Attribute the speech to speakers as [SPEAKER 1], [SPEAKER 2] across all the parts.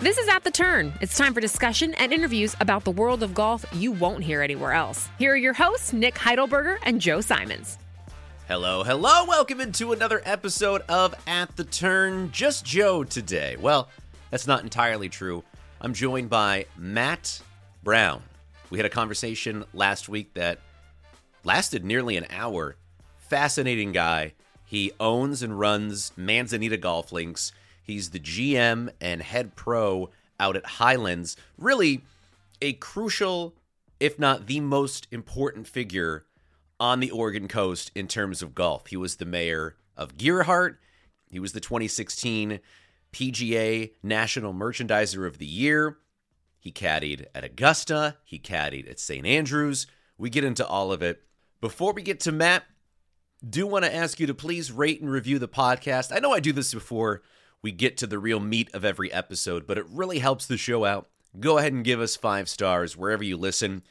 [SPEAKER 1] This is At the Turn. It's time for discussion and interviews about the world of golf you won't hear anywhere else. Here are your hosts, Nick Heidelberger and Joe Simons.
[SPEAKER 2] Hello, hello. Welcome into another episode of At the Turn. Just Joe today. Well, that's not entirely true. I'm joined by Matt Brown. We had a conversation last week that lasted nearly an hour. Fascinating guy. He owns and runs Manzanita Golf Links. He's the GM and head pro out at Highlands. Really a crucial, if not the most important figure on the Oregon coast in terms of golf. He was the mayor of Gearhart. He was the 2016 PGA National Merchandiser of the Year. He caddied at Augusta. He caddied at St. Andrews. We get into all of it. Before we get to Matt, do want to ask you to please rate and review the podcast. I know I do this before we get to the real meat of every episode, but it really helps the show out. Go ahead and give us five stars wherever you listen.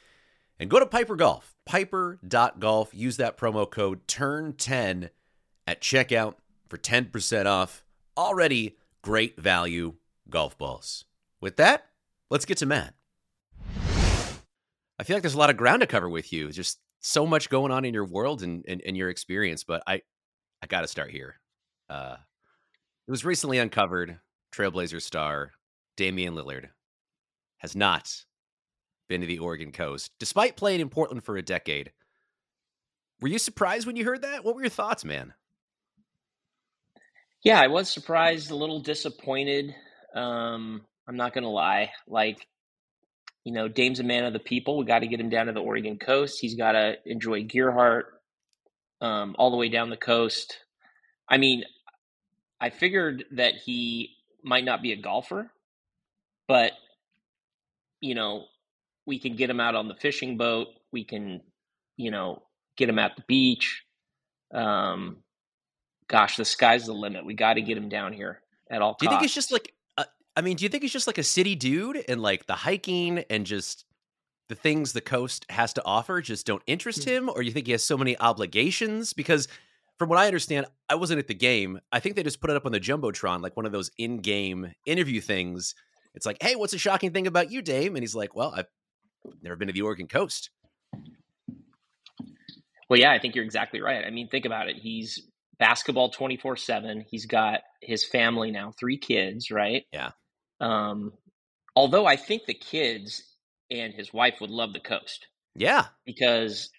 [SPEAKER 2] And go to Piper Golf, piper.golf. Use that promo code TURN10 at checkout for 10% off. Already great value golf balls. With that, let's get to Matt. I feel like there's a lot of ground to cover with you. Just so much going on in your world and, and, and your experience, but I I got to start here. Uh, it was recently uncovered Trailblazer star Damian Lillard has not been to the Oregon coast, despite playing in Portland for a decade. Were you surprised when you heard that? What were your thoughts, man?
[SPEAKER 3] Yeah, I was surprised, a little disappointed. Um, I'm not going to lie. Like, you know, Dame's a man of the people. We got to get him down to the Oregon coast. He's got to enjoy Gearhart um, all the way down the coast. I mean, I figured that he might not be a golfer, but you know, we can get him out on the fishing boat. We can, you know, get him at the beach. Um, gosh, the sky's the limit. We got to get him down here at all.
[SPEAKER 2] Do you think it's just like? A, I mean, do you think he's just like a city dude and like the hiking and just the things the coast has to offer just don't interest hmm. him, or you think he has so many obligations? Because from what I understand, I wasn't at the game. I think they just put it up on the jumbotron, like one of those in-game interview things. It's like, hey, what's a shocking thing about you, Dame? And he's like, well, I've never been to the Oregon coast.
[SPEAKER 3] Well, yeah, I think you're exactly right. I mean, think about it. He's basketball 24 7. He's got his family now, three kids, right?
[SPEAKER 2] Yeah.
[SPEAKER 3] Um, although I think the kids and his wife would love the coast.
[SPEAKER 2] Yeah.
[SPEAKER 3] Because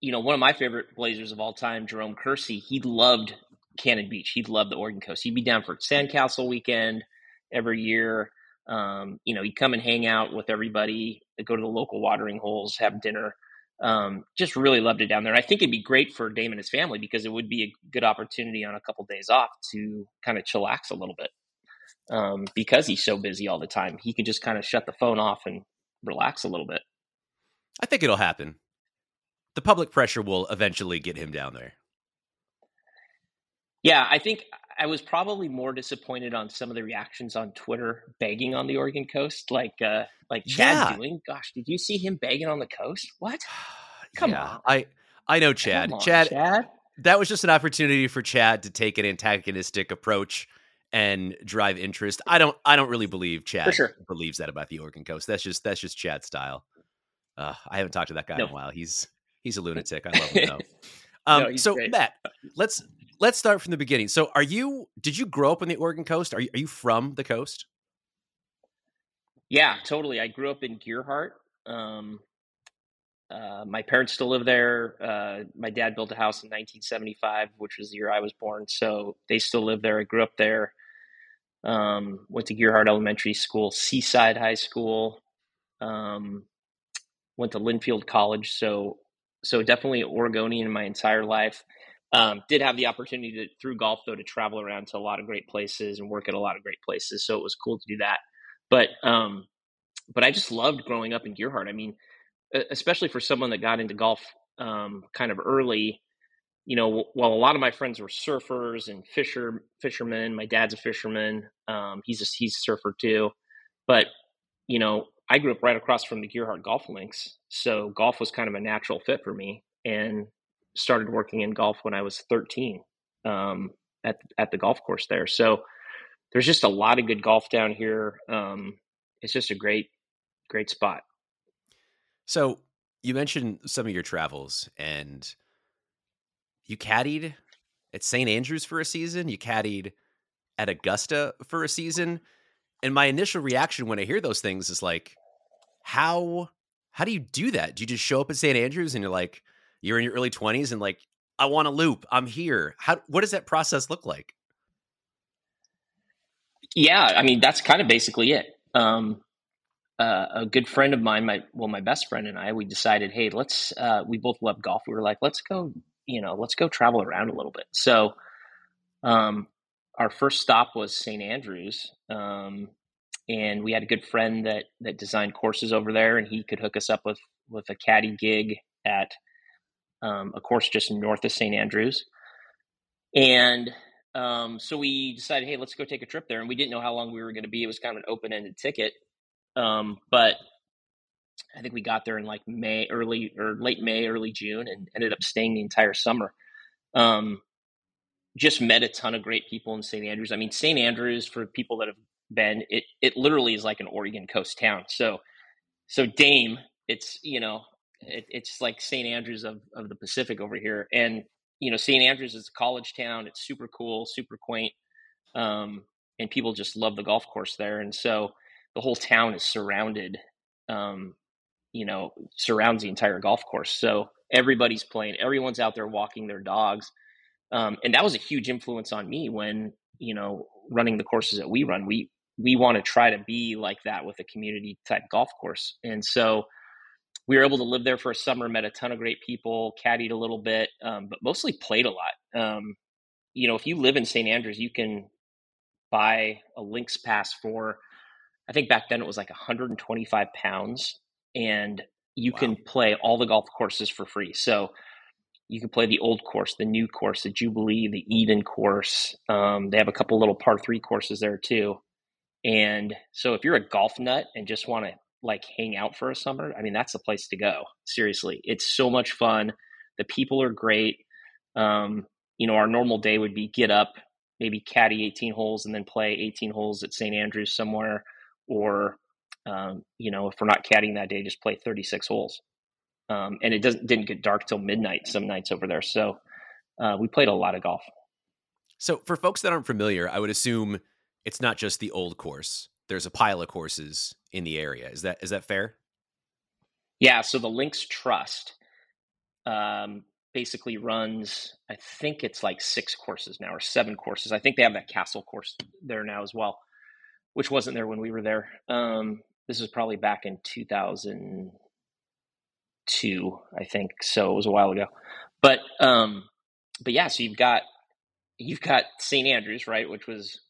[SPEAKER 3] you know, one of my favorite Blazers of all time, Jerome Kersey, he loved Cannon Beach. He loved the Oregon coast. He'd be down for Sandcastle weekend every year. Um, you know, he'd come and hang out with everybody, go to the local watering holes, have dinner. Um, just really loved it down there. I think it'd be great for Dame and his family because it would be a good opportunity on a couple days off to kind of chillax a little bit. Um, because he's so busy all the time, he could just kind of shut the phone off and relax a little bit.
[SPEAKER 2] I think it'll happen the public pressure will eventually get him down there.
[SPEAKER 3] Yeah, I think I was probably more disappointed on some of the reactions on Twitter begging on the Oregon coast, like uh, like Chad yeah. doing. Gosh, did you see him begging on the coast? What? Come yeah, on.
[SPEAKER 2] I I know Chad. On, Chad. Chad. That was just an opportunity for Chad to take an antagonistic approach and drive interest. I don't I don't really believe Chad
[SPEAKER 3] sure.
[SPEAKER 2] believes that about the Oregon coast. That's just that's just Chad's style. Uh, I haven't talked to that guy
[SPEAKER 3] No.
[SPEAKER 2] in a while. He's he's a lunatic. I love him though. Um,
[SPEAKER 3] No,
[SPEAKER 2] so
[SPEAKER 3] great.
[SPEAKER 2] Matt, let's let's start from the beginning. So, are you? Did you grow up on the Oregon coast? Are you, are you from the coast?
[SPEAKER 3] Yeah, totally. I grew up in Gearhart. Um, uh, my parents still live there. Uh, my dad built a house in 1975, which was the year I was born. So they still live there. I grew up there. Um, went to Gearhart Elementary School, Seaside High School. Um, went to Linfield College. So, so definitely Oregonian in my entire life. Um, did have the opportunity to, through golf though, to travel around to a lot of great places and work at a lot of great places. So it was cool to do that but um but i just loved growing up in gearhart i mean especially for someone that got into golf um kind of early you know while a lot of my friends were surfers and fisher fishermen my dad's a fisherman um he's a he's a surfer too but you know i grew up right across from the gearhart golf links so golf was kind of a natural fit for me and started working in golf when i was 13 um at at the golf course there so there's just a lot of good golf down here. Um, it's just a great, great spot.
[SPEAKER 2] So you mentioned some of your travels, and you caddied at St. Andrews for a season. You caddied at Augusta for a season, and my initial reaction when I hear those things is like, how how do you do that? Do you just show up at St. Andrews and you're like, you're in your early twenties and like, I want a loop. I'm here. How what does that process look like?
[SPEAKER 3] Yeah, I mean that's kind of basically it. Um, uh, a good friend of mine, my well, my best friend and I, we decided, hey, let's. Uh, we both love golf. We were like, let's go. You know, let's go travel around a little bit. So, um, our first stop was St. Andrews, um, and we had a good friend that that designed courses over there, and he could hook us up with with a caddy gig at um, a course just north of St. Andrews, and um, so we decided, hey, let's go take a trip there, and we didn't know how long we were going to be. It was kind of an open ended ticket, um, but I think we got there in like May, early or late May, early June, and ended up staying the entire summer. Um, just met a ton of great people in St. Andrews. I mean, St. Andrews for people that have been, it it literally is like an Oregon coast town. So, so Dame, it's you know, it, it's like St. Andrews of of the Pacific over here, and you know, St. Andrews is a college town. It's super cool, super quaint, um, and people just love the golf course there. And so the whole town is surrounded, um, you know, surrounds the entire golf course. So everybody's playing, everyone's out there walking their dogs, um, and that was a huge influence on me when you know running the courses that we run. We we want to try to be like that with a community type golf course, and so we were able to live there for a summer, met a ton of great people, caddied a little bit, um, but mostly played a lot. Um, you know, if you live in St. Andrews, you can buy a links pass for, I think back then it was like 125 pounds, and you
[SPEAKER 2] Wow.
[SPEAKER 3] can play all the golf courses for free. So you can play the old course, the new course, the Jubilee, the Eden course. Um, they have a couple little par three courses there too. And so if you're a golf nut and just want to like hang out for a summer, I mean, that's the place to go. Seriously. It's so much fun. The people are great. Um, you know, our normal day would be get up, maybe caddy 18 holes and then play 18 holes at St. Andrews somewhere. Or, um, you know, if we're not caddying that day, just play 36 holes. Um, and it doesn't didn't get dark till midnight some nights over there. So uh, we played a lot of golf.
[SPEAKER 2] So, for folks that aren't familiar, I would assume it's not just the old course. There's a pile of courses in the area. Is that is that fair?
[SPEAKER 3] Yeah, so the Links Trust um, basically runs, I think it's like six courses now or seven courses. I think they have that Castle course there now as well, which wasn't there when we were there. Um, this was probably back in 2002, I think. So it was a while ago. But um, but yeah, so you've got you've got St. Andrews, right, which was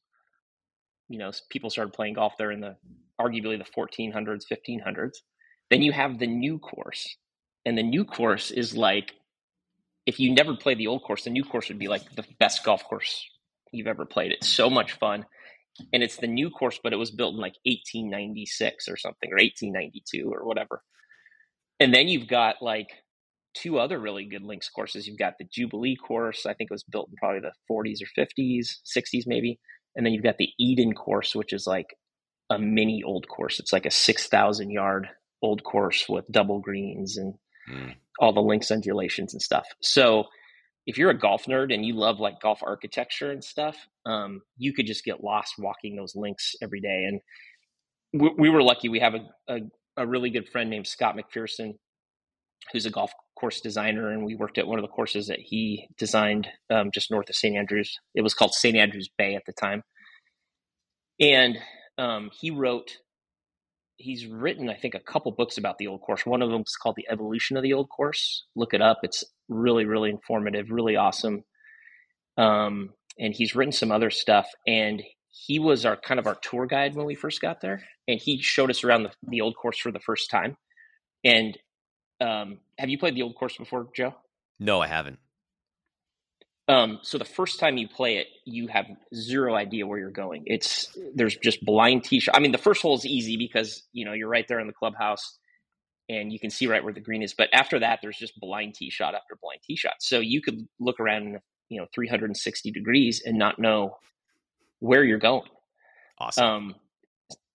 [SPEAKER 3] you know people started playing golf there in the arguably the 1400s, 1500s. Then you have the new course, and the new course is like if you never played the old course, the new course would be like the best golf course you've ever played. It's so much fun. And it's the new course, but it was built in like 1896 or something, or 1892 or whatever. And then you've got like two other really good links courses. You've got the Jubilee course, I think it was built in probably the 40s or 50s, 60s maybe. And then you've got the Eden course, which is like a mini old course. It's like a 6,000 yard old course with double greens and
[SPEAKER 2] Mm.
[SPEAKER 3] all the links undulations and stuff. So if you're a golf nerd and you love like golf architecture and stuff, um, you could just get lost walking those links every day. And we, we were lucky. We have a, a, a really good friend named Scott McPherson, who's a golf course designer, and we worked at one of the courses that he designed um, just north of St. Andrews. It was called St. Andrews Bay at the time, and um, he wrote. He's written, I think, a couple books about the old course. One of them is called "The Evolution of the Old Course." Look it up; it's really, really informative, really awesome. Um, and he's written some other stuff, and he was our kind of our tour guide when we first got there, and he showed us around the, the old course for the first time. And um, have you played the old course before, Joe?
[SPEAKER 2] No, I haven't.
[SPEAKER 3] Um, so the first time you play it, you have zero idea where you're going. It's there's just blind tee shot. I mean, the first hole is easy because you know you're right there in the clubhouse and you can see right where the green is. But after that, there's just blind tee shot after blind tee shot. So you could look around, you know, 360 degrees and not know where you're going.
[SPEAKER 2] Awesome.
[SPEAKER 3] Um,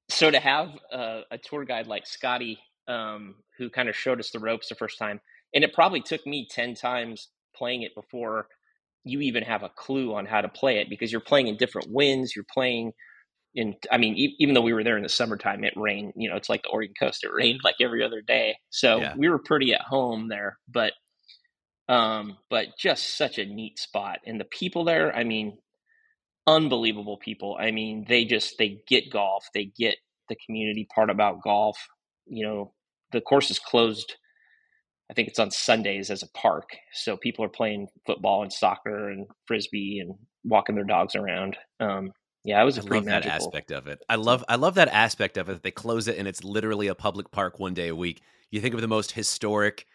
[SPEAKER 3] so to have a, a tour guide like Scotty, um, who kind of showed us the ropes the first time, and it probably took me 10 times playing it before you even have a clue on how to play it because you're playing in different winds. You're playing in, I mean, e- even though we were there in the summertime, it rained, you know, it's like the Oregon coast. It rained like every other day. So
[SPEAKER 2] Yeah.
[SPEAKER 3] we were pretty at home there, but, um, but just such a neat spot. And the people there, I mean, unbelievable people. I mean, they just, they get golf. They get the community part about golf. You know, the course is closed I think it's on Sundays as a park. So people are playing football and soccer and frisbee and walking their dogs around. Um, yeah, it was
[SPEAKER 2] I
[SPEAKER 3] a pretty
[SPEAKER 2] love that aspect of it. I love I love that aspect of it. They close it and it's literally a public park one day a week. You think of the most historic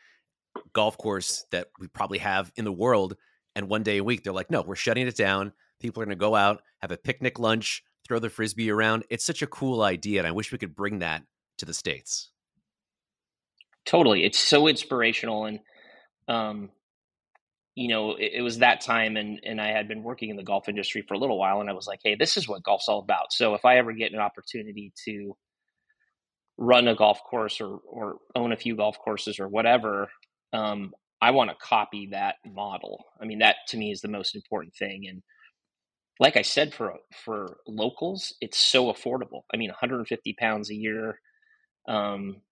[SPEAKER 2] golf course that we probably have in the world, and one day a week they're like, no, we're shutting it down. People are going to go out, have a picnic lunch, throw the frisbee around. It's such a cool idea, and I wish we could bring that to the states.
[SPEAKER 3] Totally, it's so inspirational, and um, you know, it, it was that time, and and I had been working in the golf industry for a little while, and I was like, hey, this is what golf's all about. So if I ever get an opportunity to run a golf course or or own a few golf courses or whatever, um, I want to copy that model. I mean, that to me is the most important thing, and like I said, for for locals, it's so affordable. I mean, 150 pounds a year um,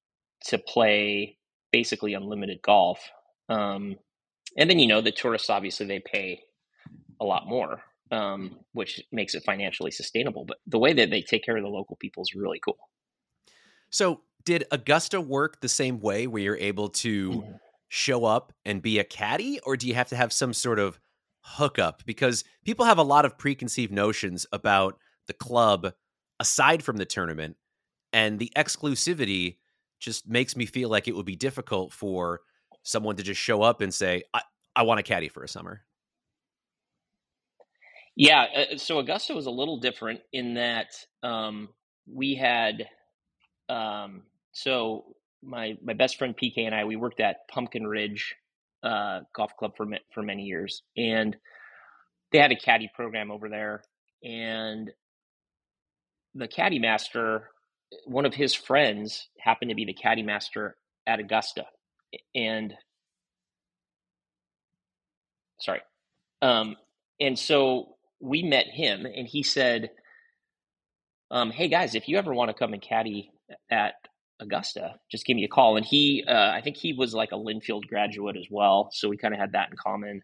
[SPEAKER 3] to play basically unlimited golf, um, and then you know the tourists obviously they pay a lot more, um, which makes it financially sustainable. But the way that they take care of the local people is really cool.
[SPEAKER 2] So, did Augusta work the same way where you're able to show up and be a caddy, or do you have to have some sort of hookup? Because people have a lot of preconceived notions about the club aside from the tournament, and the exclusivity just makes me feel like it would be difficult for someone to just show up and say, I, I want a caddy for a summer.
[SPEAKER 3] Yeah, uh, so Augusta was a little different in that um, we had um, so my my best friend PK and I we worked at Pumpkin Ridge uh, Golf Club for for many years, and they had a caddy program over there, and the caddy master, one of his friends, happened to be the caddy master at Augusta, and sorry, um, and so we met him, and he said, um, "Hey guys, if you ever want to come and caddy at Augusta, just give me a call." And he, uh, I think he was like a Linfield graduate as well, so we kind of had that in common.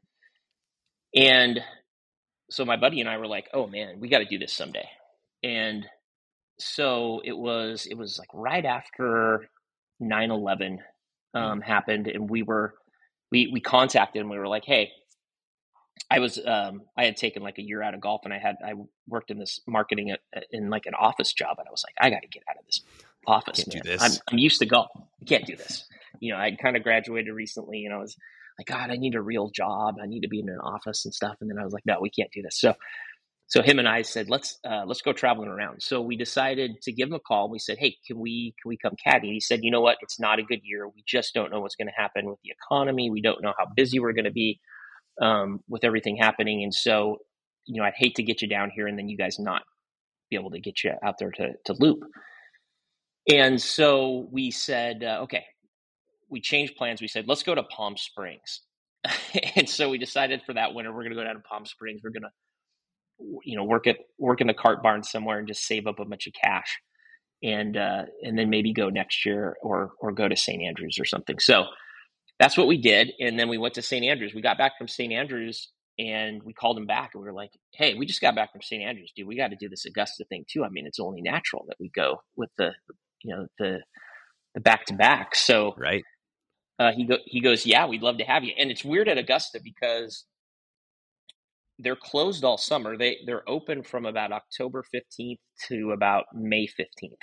[SPEAKER 3] And so my buddy and I were like, "Oh man, we got to do this someday." And so it was it was like right after 9-11 um, happened and we were we we contacted him we were like hey i was um, i had taken like a year out of golf and i had i worked in this marketing at, in like an office job and i was like i got to get out of this office
[SPEAKER 2] Can't do this.
[SPEAKER 3] I'm, I'm used to golf i can't do this you know i kind of graduated recently and i was like god i need a real job i need to be in an office and stuff and then i was like no we can't do this so so him and I said, let's uh, let's go traveling around. So we decided to give him a call. We said, hey, can we can we come caddy? And he said, you know what? It's not a good year. We just don't know what's going to happen with the economy. We don't know how busy we're going to be um, with everything happening. And so, you know, I'd hate to get you down here and then you guys not be able to get you out there to to loop. And so we said, uh, okay, we changed plans. We said, let's go to Palm Springs. and so we decided for that winter, we're going to go down to Palm Springs. We're going to, you know, work at work in the cart barn somewhere and just save up a bunch of cash, and uh, and then maybe go next year or or go to St. Andrews or something. So that's what we did, and then we went to St. Andrews. We got back from St. Andrews and we called him back and we were like, "Hey, we just got back from St. Andrews, dude. We got to do this Augusta thing too. I mean, it's only natural that we go with the, you know, the the back to back." So
[SPEAKER 2] right.
[SPEAKER 3] Uh, he go, he goes, "Yeah, we'd love to have you." And it's weird at Augusta because they're closed all summer. They they're open from about October fifteenth to about May fifteenth.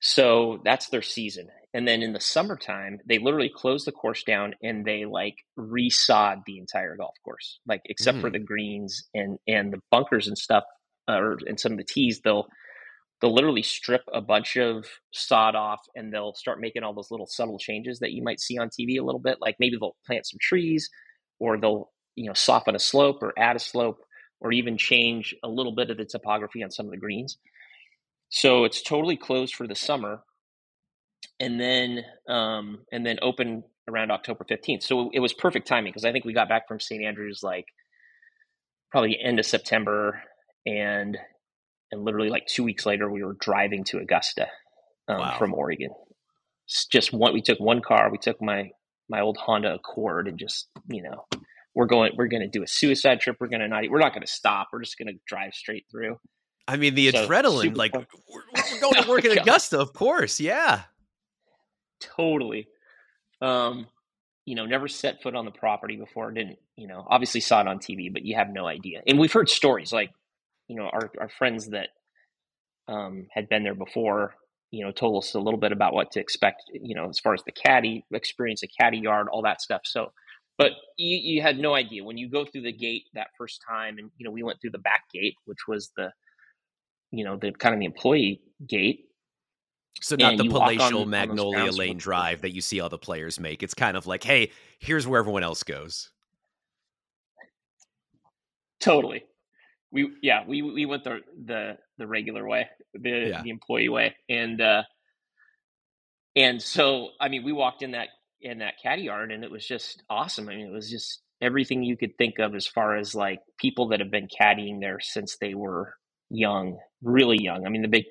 [SPEAKER 3] So that's their season. And then in the summertime, they literally close the course down and they like resod the entire golf course, like except mm. for the greens and and the bunkers and stuff, uh, or and some of the tees. They'll they'll literally strip a bunch of sod off and they'll start making all those little subtle changes that you might see on TV a little bit. Like maybe they'll plant some trees, or they'll you know soften a slope or add a slope, or even change a little bit of the topography on some of the greens. So it's totally closed for the summer and then um, and then open around October 15th. So it was perfect timing because I think we got back from St. Andrews like probably end of September and and literally like two weeks later we were driving to Augusta um, wow. from Oregon. It's just one we took one car, we took my my old Honda Accord and just, you know, we're going we're going to do a suicide trip. We're going to not we're not going to stop. We're just going to drive straight through.
[SPEAKER 2] I mean, the so, adrenaline, like we're, we're, going to work in Augusta, of course. Yeah
[SPEAKER 3] totally. Um, you know, never set foot on the property before. Didn't you know? Obviously saw it on TV, but you have no idea. And we've heard stories like, you know, our our friends that um, had been there before. You know, told us a little bit about what to expect. You know, as far as the caddy experience, a caddy yard, all that stuff. So, but you, you had no idea when you go through the gate that first time, and you know, we went through the back gate, which was the, you know, the kind of the employee gate
[SPEAKER 2] so not the palatial Magnolia Lane drive that you see all the players make. It's kind of like, hey, here's where everyone else goes.
[SPEAKER 3] Totally. We yeah, we we went the the the regular way, the yeah. the employee way. And uh and so I mean we walked in that in that caddy yard and it was just awesome. I mean it was just everything you could think of as far as like people that have been caddying there since they were young, really young. I mean, the big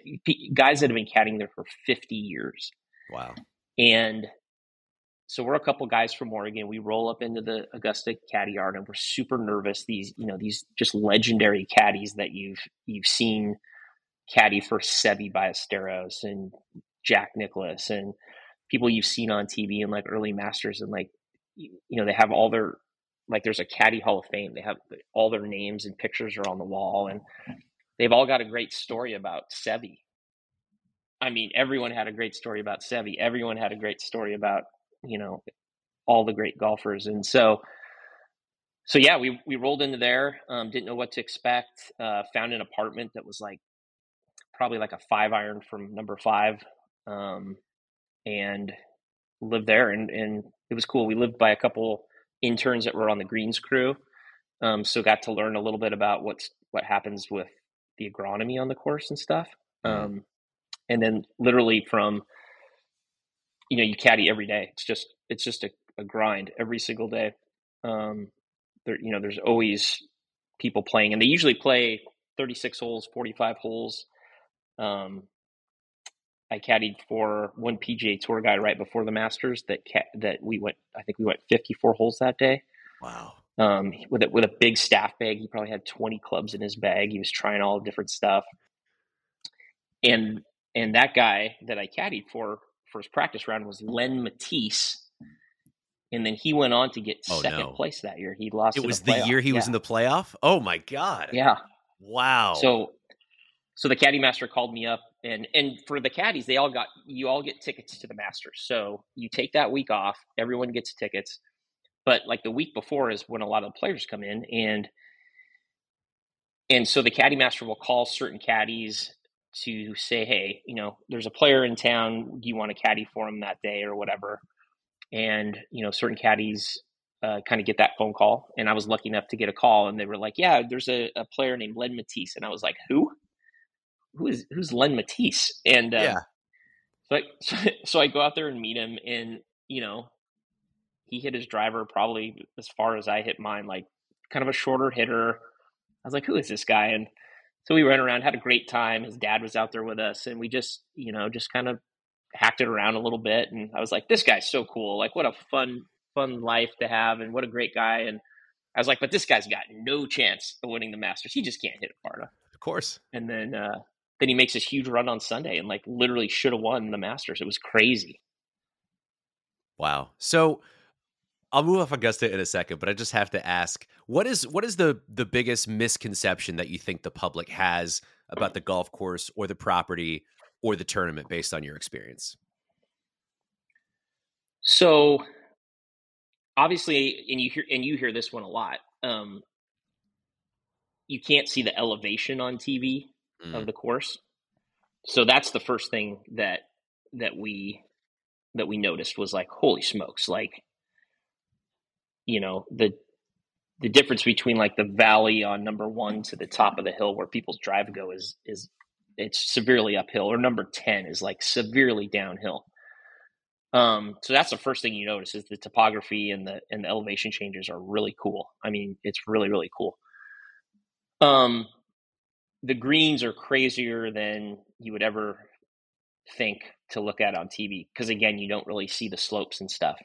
[SPEAKER 3] guys that have been caddying there for 50 years.
[SPEAKER 2] Wow.
[SPEAKER 3] And so we're a couple guys from Oregon. We roll up into the Augusta caddy yard and we're super nervous. These, you know, these just legendary caddies that you've you've seen caddy for Seve Ballesteros and Jack Nicklaus and people you've seen on TV and like early masters and like you know they have all their like there's a caddy hall of fame they have all their names and pictures are on the wall and they've all got a great story about Seve. I mean, everyone had a great story about Seve. Everyone had a great story about, you know, all the great golfers. And so, so yeah, we, we rolled into there, um, didn't know what to expect, uh, found an apartment that was like probably like a five iron from number five, um, and lived there. And, and it was cool. We lived by a couple interns that were on the greens crew. Um, so got to learn a little bit about what's, what happens with the agronomy on the course and stuff. Mm-hmm. Um, and then literally from, you know, you caddy every day. It's just, it's just a, a grind every single day. Um, there, you know, there's always people playing and they usually play 36 holes, 45 holes. Um, I caddied for one PGA Tour guy right before the Masters that ca- that we went. I think we went 54 holes that day.
[SPEAKER 2] Wow
[SPEAKER 3] um, with a, with a big staff bag. He probably had 20 clubs in his bag. He was trying all different stuff. And and that guy that I caddied for his practice round was Len Mattiace. And then he went on to get oh, second no. place that year. He lost.
[SPEAKER 2] It was the year he yeah. was in the playoff. Oh my god!
[SPEAKER 3] Yeah.
[SPEAKER 2] Wow.
[SPEAKER 3] So, so the caddy master called me up, and and for the caddies, they all got you all get tickets to the Masters. So you take that week off. Everyone gets tickets. But like the week before is when a lot of the players come in and and so the caddy master will call certain caddies to say, hey, you know, there's a player in town. Do you want to caddy for him that day or whatever? And you know, certain caddies uh, kind of get that phone call. And I was lucky enough to get a call, and they were like, "Yeah, there's a, a player named Len Mattiace. and I was like, "Who? Who is who's Len Mattiace? And uh, yeah. So I, so, so I go out there and meet him, and you know, he hit his driver probably as far as I hit mine, like kind of a shorter hitter. I was like, who is this guy? And so we ran around, had a great time. His dad was out there with us, and we just, you know, just kind of hacked it around a little bit. And I was like, this guy's so cool. Like, what a fun, fun life to have, and what a great guy. And I was like, but this guy's got no chance of winning the Masters. He just can't hit a enough.
[SPEAKER 2] Of course.
[SPEAKER 3] And then, uh, then he makes this huge run on Sunday and like literally should have won the Masters. It was crazy.
[SPEAKER 2] Wow. So I'll move off Augusta in a second, but I just have to ask what is what is the the biggest misconception that you think the public has about the golf course or the property or the tournament based on your experience?
[SPEAKER 3] So obviously and you hear and you hear this one a lot. Um, you can't see the elevation on TV mm. of the course. So that's the first thing that that we that we noticed was like holy smokes like you know the the difference between like the valley on number one to the top of the hill where people's drive go is is it's severely uphill or number 10 is like severely downhill. Um so that's the first thing you notice is the topography and the and the elevation changes are really cool. I mean it's really really cool. Um the greens are crazier than you would ever think to look at on tv because again you don't really see the slopes and stuff.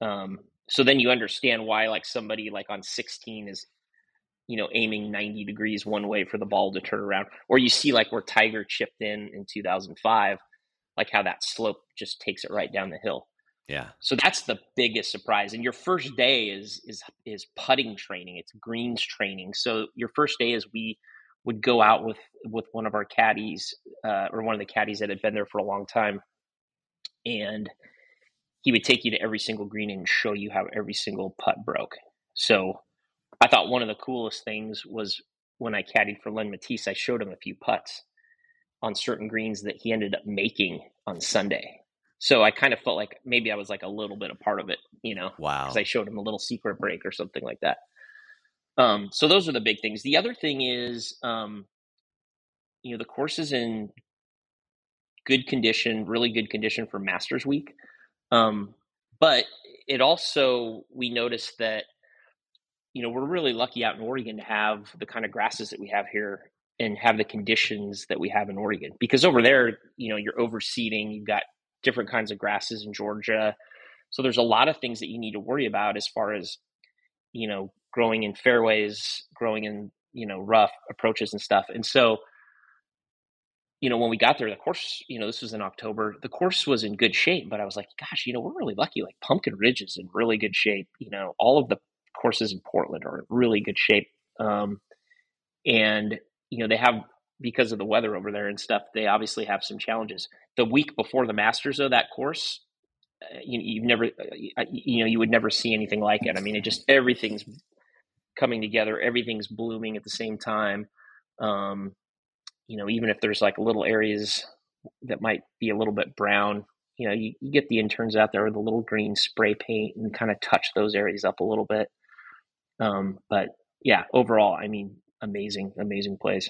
[SPEAKER 3] Um so then you understand why like somebody like on 16 is you know aiming 90 degrees one way for the ball to turn around or you see like where tiger chipped in in 2005 like how that slope just takes it right down the hill.
[SPEAKER 2] Yeah.
[SPEAKER 3] So that's the biggest surprise and your first day is is is putting training it's greens training. So your first day is we would go out with with one of our caddies uh, or one of the caddies that had been there for a long time and he would take you to every single green and show you how every single putt broke. So I thought one of the coolest things was when I caddied for Len Mattiace, I showed him a few putts on certain greens that he ended up making on Sunday. So I kind of felt like maybe I was like a little bit a part of it, you know?
[SPEAKER 2] Wow.
[SPEAKER 3] Because I showed him a little secret break or something like that. Um, so those are the big things. The other thing is, um, you know, the course is in good condition, really good condition for Masters Week. Um, but it also, we noticed that, you know, we're really lucky out in Oregon to have the kind of grasses that we have here and have the conditions that we have in Oregon. Because over there, you know, you're overseeding, you've got different kinds of grasses in Georgia. So there's a lot of things that you need to worry about as far as, you know, growing in fairways, growing in, you know, rough approaches and stuff. And so, you know, when we got there, the course, you know, this was in October, the course was in good shape, but I was like, gosh, you know, we're really lucky. Like Pumpkin Ridge is in really good shape. You know, all of the courses in Portland are in really good shape. Um, and, you know, they have, because of the weather over there and stuff, they obviously have some challenges. The week before the Masters, though, that course, uh, you, you've never, uh, you know, you would never see anything like it. I mean, it just, everything's coming together, everything's blooming at the same time. Um, you know, even if there's like little areas that might be a little bit brown, you know, you, you get the interns out there with a little green spray paint and kind of touch those areas up a little bit. Um, but yeah, overall, I mean, amazing, amazing place.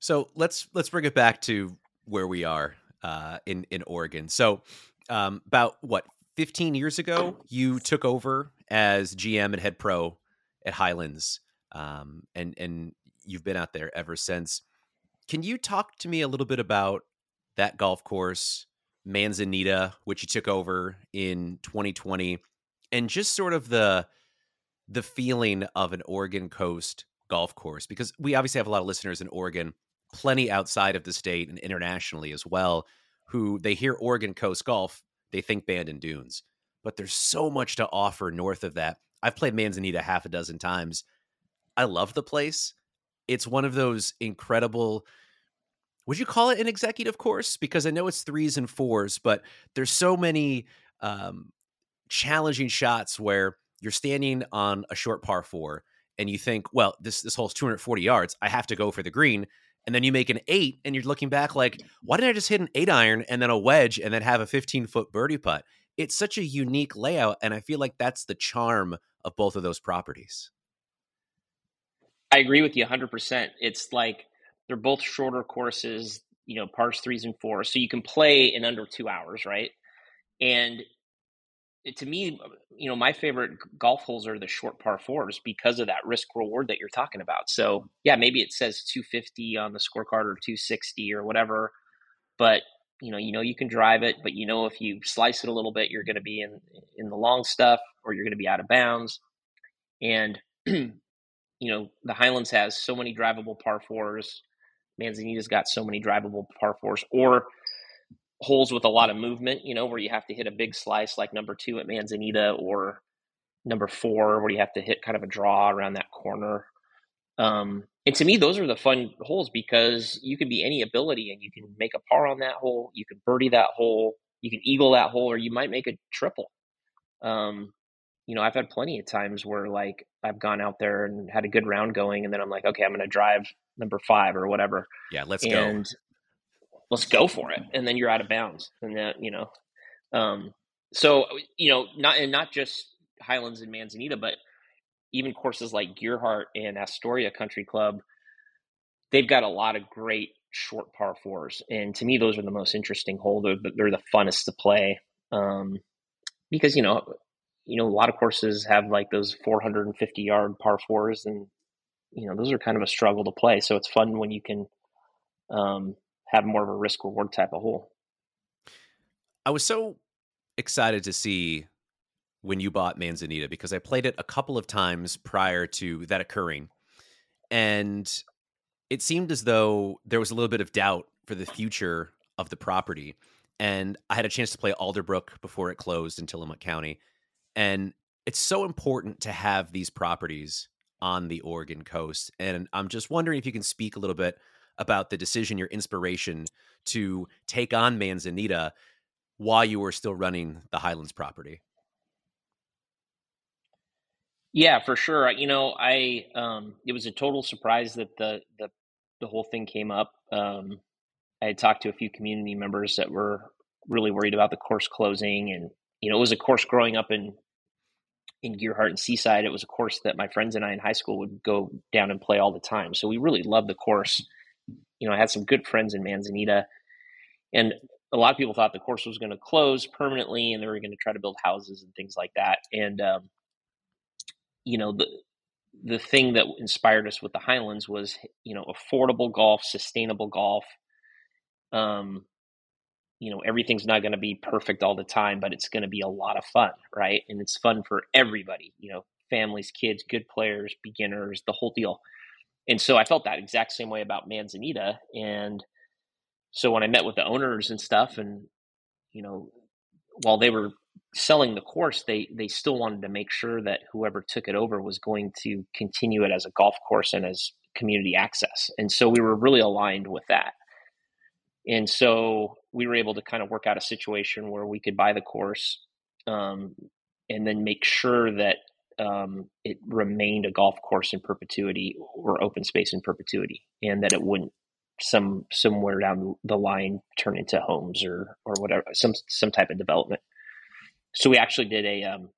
[SPEAKER 2] So let's let's bring it back to where we are uh, in in Oregon. So um, about what 15 years ago, you took over as GM and head pro at Highlands, um, and and you've been out there ever since. Can you talk to me a little bit about that golf course, Manzanita, which you took over in 2020, and just sort of the the feeling of an Oregon coast golf course? Because we obviously have a lot of listeners in Oregon, plenty outside of the state and internationally as well, who they hear Oregon coast golf, they think Bandon Dunes. But there's so much to offer north of that. I've played Manzanita half a dozen times. I love the place. It's one of those incredible would you call it an executive course? Because I know it's threes and fours, but there's so many um, challenging shots where you're standing on a short par four and you think, well, this this hole's 240 yards. I have to go for the green. And then you make an eight and you're looking back like, why didn't I just hit an eight iron and then a wedge and then have a 15 foot birdie putt? It's such a unique layout. And I feel like that's the charm of both of those properties.
[SPEAKER 3] I agree with you 100%. It's like they're both shorter courses. you know, pars threes and fours. So you can play in under two hours, right? And to me, you know, my favorite golf holes are the short par fours because of that risk reward that you're talking about. So yeah, maybe it says 250 on the scorecard or 260 or whatever, but you know, you know you can drive it, but you know if you slice it a little bit, you're going to be in in the long stuff or you're going to be out of bounds. And you know, the Highlands has so many drivable par fours. Manzanita's got so many drivable par fours, or holes with a lot of movement, you know, where you have to hit a big slice like number two at Manzanita or number four where you have to hit kind of a draw around that corner. Um, and to me, those are the fun holes because you can be any ability and you can make a par on that hole, you can birdie that hole, you can eagle that hole, or you might make a triple. Um, you know, I've had plenty of times where like I've gone out there and had a good round going, and then I'm like, okay, I'm going to drive number five or whatever.
[SPEAKER 2] Yeah, let's go.
[SPEAKER 3] and,
[SPEAKER 2] go
[SPEAKER 3] let's go for it and then you're out of bounds and that you know um, so you know not and not just highlands and manzanita but even courses like gearhart and astoria country club they've got a lot of great short par fours and to me those are the most interesting holes they're, they're the funnest to play um, because you know you know a lot of courses have like those 450 yard par fours and you know those are kind of a struggle to play so it's fun when you can um, have more of a risk reward type of hole.
[SPEAKER 2] I was so excited to see when you bought Manzanita because I played it a couple of times prior to that occurring. And it seemed as though there was a little bit of doubt for the future of the property. And I had a chance to play Alderbrook before it closed in Tillamook County. And it's so important to have these properties on the Oregon coast. And I'm just wondering if you can speak a little bit about the decision, your inspiration to take on Manzanita while you were still running the Highlands property.
[SPEAKER 3] Yeah, for sure. You know, I um, it was a total surprise that the the the whole thing came up. Um, I had talked to a few community members that were really worried about the course closing, and you know, it was a course growing up in in Gearhart and Seaside. It was a course that my friends and I in high school would go down and play all the time. So we really loved the course you know, I had some good friends in Manzanita, and a lot of people thought the course was going to close permanently, and they were going to try to build houses and things like that. And um, you know, the the thing that inspired us with the Highlands was you know affordable golf, sustainable golf. Um, you know, everything's not going to be perfect all the time, but it's going to be a lot of fun, right? And it's fun for everybody. You know, families, kids, good players, beginners, the whole deal and so I felt that exact same way about Manzanita. And so when I met with the owners and stuff, and you know, while they were selling the course, they they still wanted to make sure that whoever took it over was going to continue it as a golf course and as community access. And so we were really aligned with that. And so we were able to kind of work out a situation where we could buy the course um, and then make sure that um, it remained a golf course in perpetuity or open space in perpetuity, and that it wouldn't some somewhere down the line turn into homes or or whatever some some type of development. So we actually did a, um,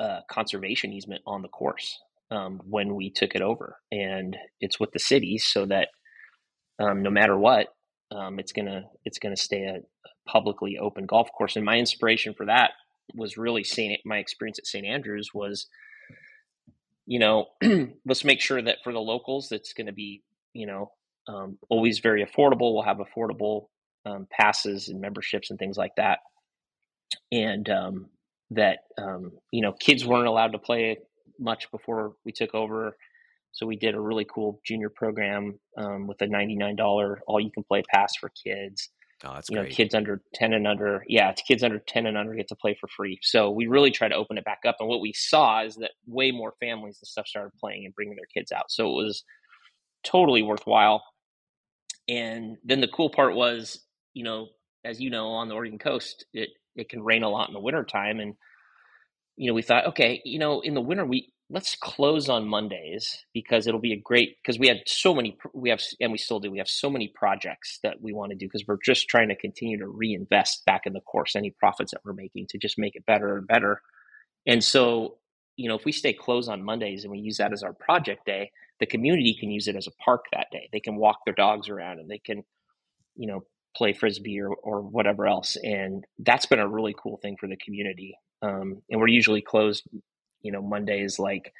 [SPEAKER 3] a conservation easement on the course um, when we took it over, and it's with the city so that um, no matter what, um, it's gonna it's gonna stay a publicly open golf course. And my inspiration for that was really seeing my experience at St. Andrews was, you know, let's make sure that for the locals, it's going to be, you know, um, always very affordable. We'll have affordable um, passes and memberships and things like that. And um, that, um, you know, kids weren't allowed to play much before we took over. So we did a really cool junior program um, with a $99 all you can play pass for kids.
[SPEAKER 2] Oh, that's
[SPEAKER 3] you
[SPEAKER 2] great.
[SPEAKER 3] know, kids under 10 and under. Yeah, it's kids under 10 and under get to play for free. So we really try to open it back up. And what we saw is that way more families and stuff started playing and bringing their kids out. So it was totally worthwhile. And then the cool part was, you know, as you know, on the Oregon coast, it, it can rain a lot in the wintertime. And, you know, we thought, okay, you know, in the winter, we, let's close on Mondays because it'll be a great because we had so many we have and we still do we have so many projects that we want to do because we're just trying to continue to reinvest back in the course any profits that we're making to just make it better and better. And so, you know, if we stay closed on Mondays and we use that as our project day, the community can use it as a park that day. They can walk their dogs around and they can you know, play frisbee or, or whatever else. And that's been a really cool thing for the community. Um, and we're usually closed, you know, Mondays like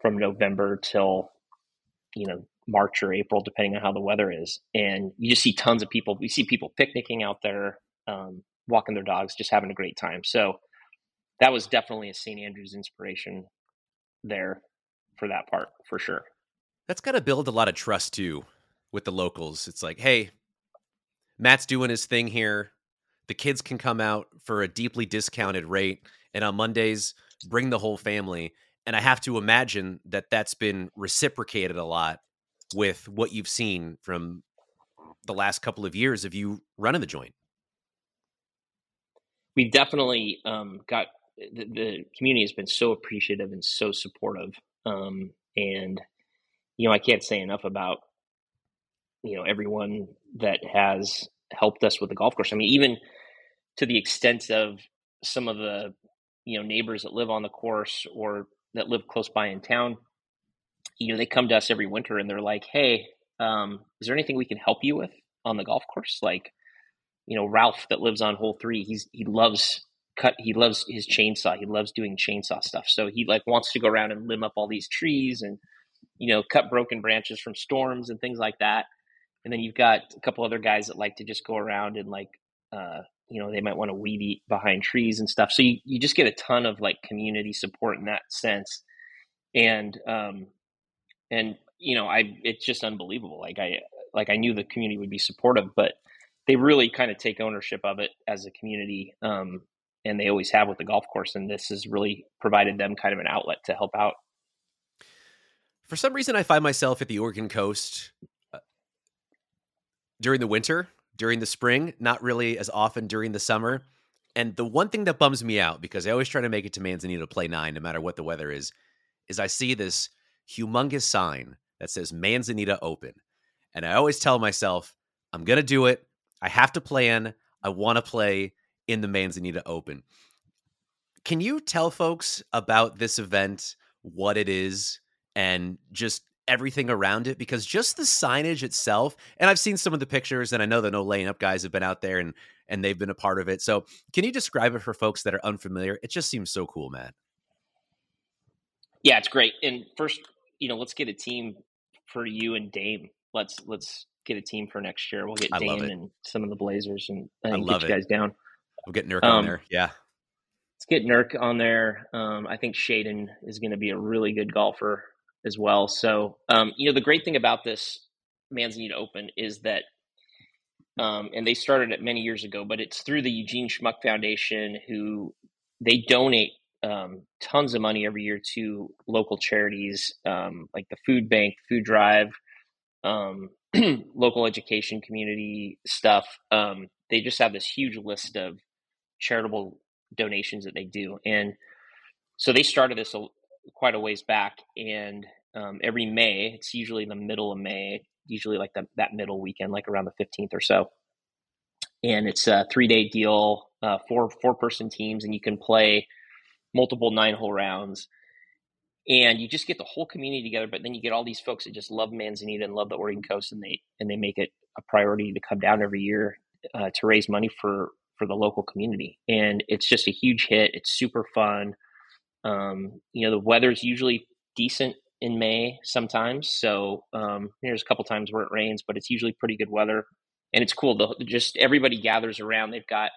[SPEAKER 3] from November till, you know, March or April, depending on how the weather is. And you just see tons of people. We see people picnicking out there, um, walking their dogs, just having a great time. So that was definitely a St. Andrews inspiration there for that part, for sure.
[SPEAKER 2] That's got to build a lot of trust too with the locals. It's like, hey, Matt's doing his thing here. The kids can come out for a deeply discounted rate. And on Mondays, bring the whole family. And I have to imagine that that's been reciprocated a lot with what you've seen from the last couple of years of you running the joint.
[SPEAKER 3] We've definitely um, got the, the, community has been so appreciative and so supportive. Um, and, you know, I can't say enough about you know everyone that has helped us with the golf course. I mean, even to the extent of some of the you know neighbors that live on the course or that live close by in town. You know, they come to us every winter and they're like, "Hey, um, is there anything we can help you with on the golf course?" Like, you know, Ralph that lives on hole three, he's he loves cut he loves his chainsaw he loves doing chainsaw stuff so he like wants to go around and limb up all these trees and you know cut broken branches from storms and things like that and then you've got a couple other guys that like to just go around and like uh, you know they might want to weed eat behind trees and stuff. So you, you just get a ton of like community support in that sense. And um and you know i it's just unbelievable. Like i like i knew the community would be supportive but they really kind of take ownership of it as a community um and they always have with the golf course and this has really provided them kind of an outlet to help out.
[SPEAKER 2] For some reason i find myself at the oregon coast during the winter, during the spring, not really as often during the summer. And the one thing that bums me out because I always try to make it to Manzanita to play nine, no matter what the weather is, is I see this humongous sign that says Manzanita Open. And I always tell myself, I'm going to do it. I have to plan. I want to play in the Manzanita Open. Can you tell folks about this event, what it is, and just everything around it because just the signage itself and i've seen some of the pictures and i know the no laying up guys have been out there and and they've been a part of it. So can you describe it for folks that are unfamiliar? It just seems so cool man.
[SPEAKER 3] Yeah it's great. And first you know let's get a team for you and dame. Let's let's get a team for next year. We'll get dame and some of the blazers and, and get you guys down.
[SPEAKER 2] We'll get nurk um, on there. Yeah.
[SPEAKER 3] let's get nurk on there. Um, i think Shaedon is going to be a really good golfer as well. So, um, you know, the great thing about this Manzanita Open is that, um, and they started it many years ago, but it's through the Eugene Schmuck Foundation, who they donate um, tons of money every year to local charities um, like the Food Bank, Food Drive, um, local education community stuff. Um, they just have this huge list of charitable donations that they do, and so they started this quite a ways back, and um, every May, it's usually the middle of May, usually like the, that middle weekend, like around the 15th or so. And it's a three day deal, uh, four four person teams, and you can play multiple nine hole rounds. And you just get the whole community together, but then you get all these folks that just love Manzanita and love the Oregon Coast, and they and they make it a priority to come down every year uh, to raise money for for the local community. And it's just a huge hit. It's super fun. Um, you know, the weather's usually decent in May sometimes. So um, there's a couple times where it rains, but it's usually pretty good weather, and it's cool. The, just everybody gathers around. They've got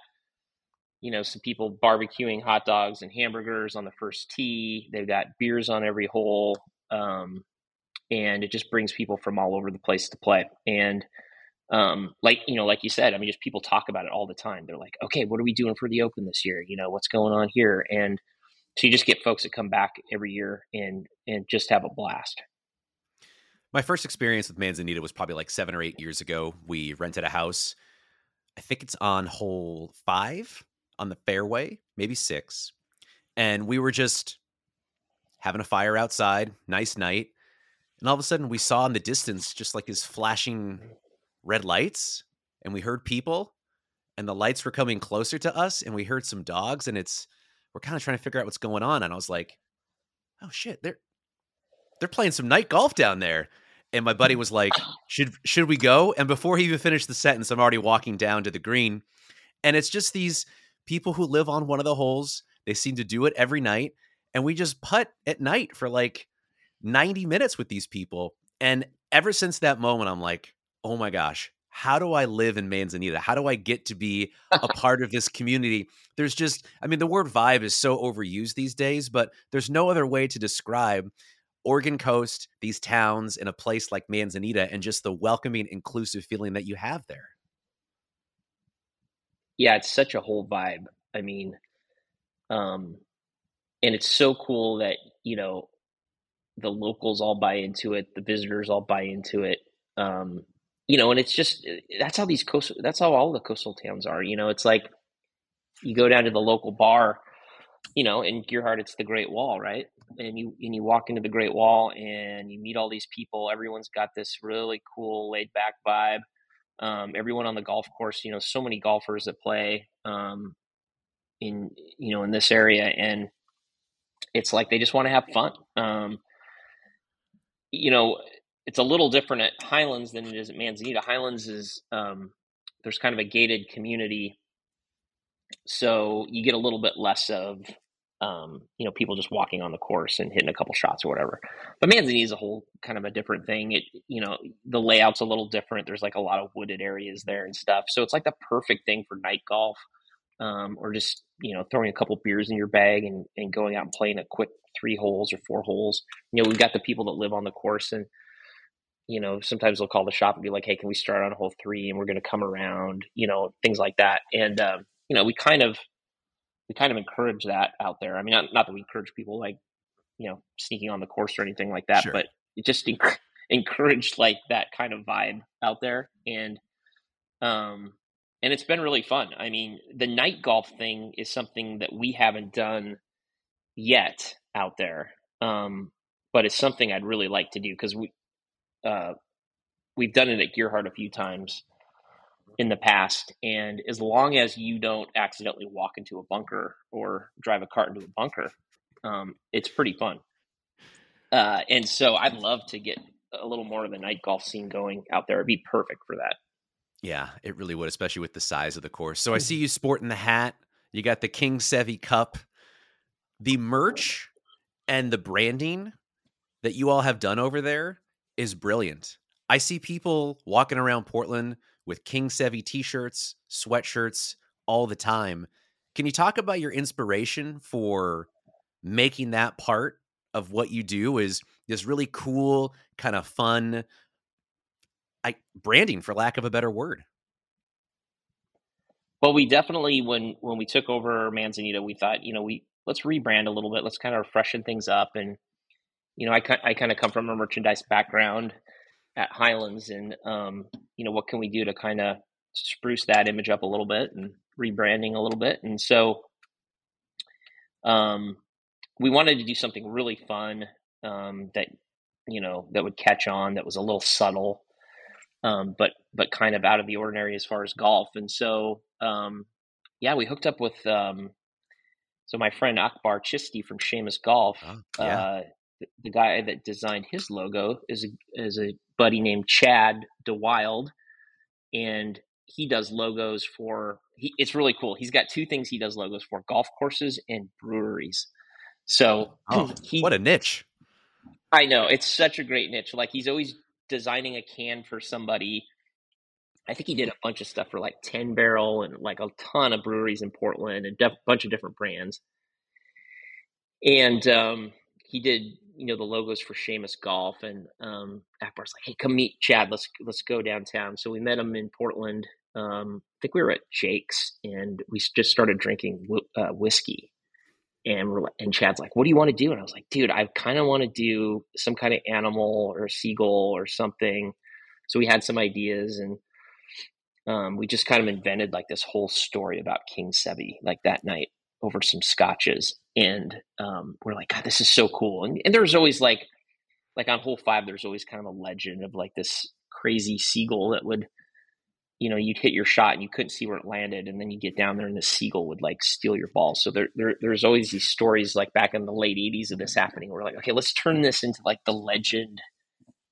[SPEAKER 3] you know some people barbecuing hot dogs and hamburgers on the first tee. They've got beers on every hole, um, and it just brings people from all over the place to play. And um, like you know, like you said, I mean, just people talk about it all the time. They're like, okay, what are we doing for the Open this year? You know, what's going on here? And so you just get folks that come back every year and and just have a blast.
[SPEAKER 2] My first experience with Manzanita was probably like seven or eight years ago. We rented a house. I think it's on hole five on the fairway, maybe six. And we were just having a fire outside, nice night. And all of a sudden, we saw in the distance just like these flashing red lights, and we heard people, and the lights were coming closer to us, and we heard some dogs, and it's we're kind of trying to figure out what's going on. And I was like, oh shit, they're they're playing some night golf down there. And my buddy mm. was like, "Should should we go?" And before he even finished the sentence, I'm already walking down to the green, and it's just these people who live on one of the holes. They seem to do it every night, and we just putt at night for like 90 minutes with these people. And ever since that moment, I'm like, "Oh my gosh, how do I live in Manzanita? How do I get to be a part of this community? There's just, I mean, the word vibe is so overused these days, but there's no other way to describe Oregon Coast, these towns in a place like Manzanita, and just the welcoming, inclusive feeling that you have there.
[SPEAKER 3] Yeah, it's such a whole vibe. I mean, um, and it's so cool that, you know, the locals all buy into it, the visitors all buy into it. Um, you know, and it's just that's how these coastal that's how all the coastal towns are. You know, it's like you go down to the local bar, you know, in Gearhart it's the Great Wall, right? And you and you walk into the Great Wall and you meet all these people. Everyone's got this really cool laid back vibe. Um, everyone on the golf course, you know, so many golfers that play um, in you know in this area, and it's like they just want to have fun. Um, you know, it's a little different at Highlands than it is at Manzanita. Highlands is um, there's kind of a gated community, so you get a little bit less of um, you know people just walking on the course and hitting a couple shots or whatever. But Manzanita is a whole kind of a different thing. It you know the layout's a little different. There's like a lot of wooded areas there and stuff, so it's like the perfect thing for night golf. Um, or just you know throwing a couple beers in your bag and, and going out and playing a quick three holes or four holes. You know we've got the people that live on the course and you know, sometimes they'll call the shop and be like, "Hey, can we start on hole three and we're going to come around?" You know, things like that. And um, you know, we kind of we kind of encourage that out there. I mean, not, not that we encourage people like you know sneaking on the course or anything like that, sure. but it just enc- encouraged like that kind of vibe out there. And um, and it's been really fun. I mean, the night golf thing is something that we haven't done yet out there. Um, but it's something I'd really like to do because we uh, we've done it at Gearhart a few times in the past, and as long as you don't accidentally walk into a bunker or drive a cart into a bunker, um, it's pretty fun. Uh, and so I'd love to get a little more of the night golf scene going out there. It'd be perfect for that.
[SPEAKER 2] Yeah, it really would, especially with the size of the course. So I see you sporting the hat. You got the King Seve Cup. The merch and the branding that you all have done over there is brilliant. I see people walking around Portland with King Seve t-shirts, sweatshirts all the time. Can you talk about your inspiration for making that part of what you do is this really cool, kind of fun I, branding for lack of a better word?
[SPEAKER 3] Well, we definitely when when we took over Manzanita, we thought, you know, we let's rebrand a little bit, let's kind of freshen things up and you know, I, I kind of come from a merchandise background at Highlands, and um, you know, what can we do to kind of spruce that image up a little bit and rebranding a little bit? And so, um, we wanted to do something really fun um, that you know that would catch on, that was a little subtle, um, but but kind of out of the ordinary as far as golf. And so, um, yeah, we hooked up with um, so my friend Akbar Chisti from Seamus Golf. Oh, yeah. uh, the guy that designed his logo is a, is a buddy named Chad DeWild, and he does logos for. He, it's really cool. He's got two things he does logos for: golf courses and breweries. So,
[SPEAKER 2] oh, he, what a niche!
[SPEAKER 3] I know it's such a great niche. Like he's always designing a can for somebody. I think he did a bunch of stuff for like Ten Barrel and like a ton of breweries in Portland and a def- bunch of different brands. And um, he did you know the logos for Seamus Golf, and um, Akbar's like, "Hey, come meet Chad. Let's let's go downtown." So we met him in Portland. Um, I think we were at Jake's, and we just started drinking uh, whiskey. And we're and Chad's like, "What do you want to do?" And I was like, "Dude, I kind of want to do some kind of animal or seagull or something." So we had some ideas, and um, we just kind of invented like this whole story about King Seve, like that night over some scotches and um, we're like god this is so cool and, and there's always like like on hole five there's always kind of a legend of like this crazy seagull that would you know you'd hit your shot and you couldn't see where it landed and then you get down there and the seagull would like steal your ball so there, there there's always these stories like back in the late 80s of this happening we're like okay let's turn this into like the legend